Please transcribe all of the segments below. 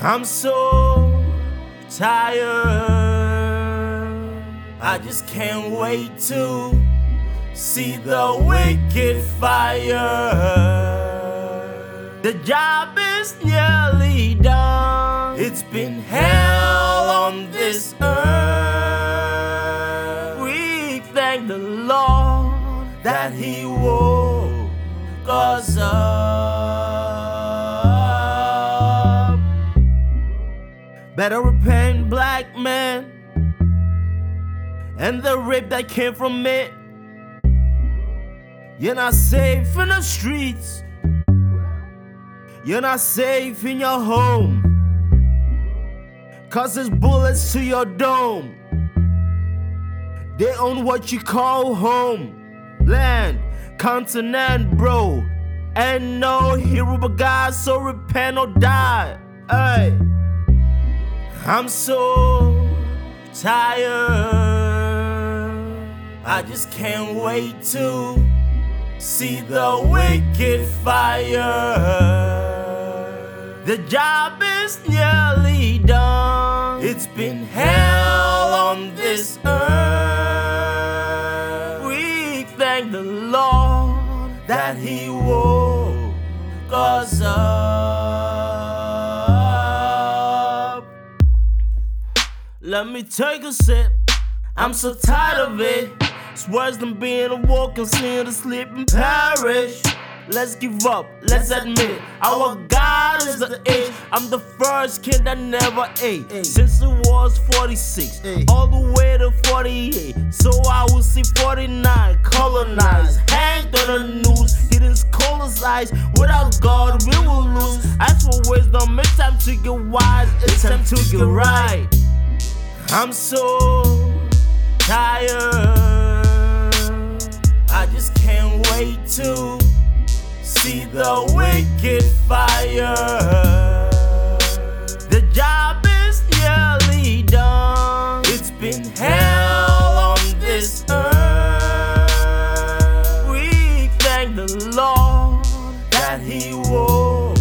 I'm so tired. I just can't wait to see the wicked fire. The job is nearly done. It's been hell on this earth. We thank the Lord that He woke us up. Better repent, black man, and the rape that came from it. You're not safe in the streets. You're not safe in your home. Cause there's bullets to your dome. They own what you call home. Land, continent, bro. And no hero but God, so repent or die. Hey. I'm so tired. I just can't wait to see the wicked fire. The job is nearly done. It's been hell on this earth. We thank the Lord that He woke us up. Let me take a sip. I'm so tired of it. It's worse than being a awoken, seeing the sleeping perish. Let's give up, let's admit it. our God is the age. I'm the first kid that never ate since it was 46, all the way to 48. So I will see 49 colonized, hanged on the news, hidden scholars' eyes. Without God, we will lose. As for wisdom, it's time to get wise, it's time to get right. I'm so tired. I just can't wait to see the wicked fire. The job is nearly done. It's been hell on this earth. We thank the Lord that He woke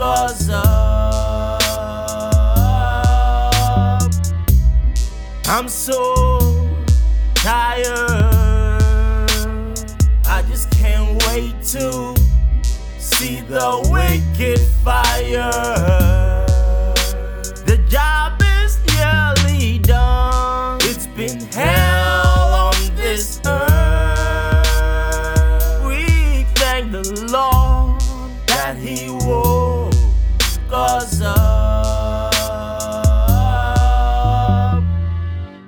us up. I'm so tired. I just can't wait to see the wicked fire. The job is nearly done. It's been hell on this earth. We thank the Lord that He woke us up.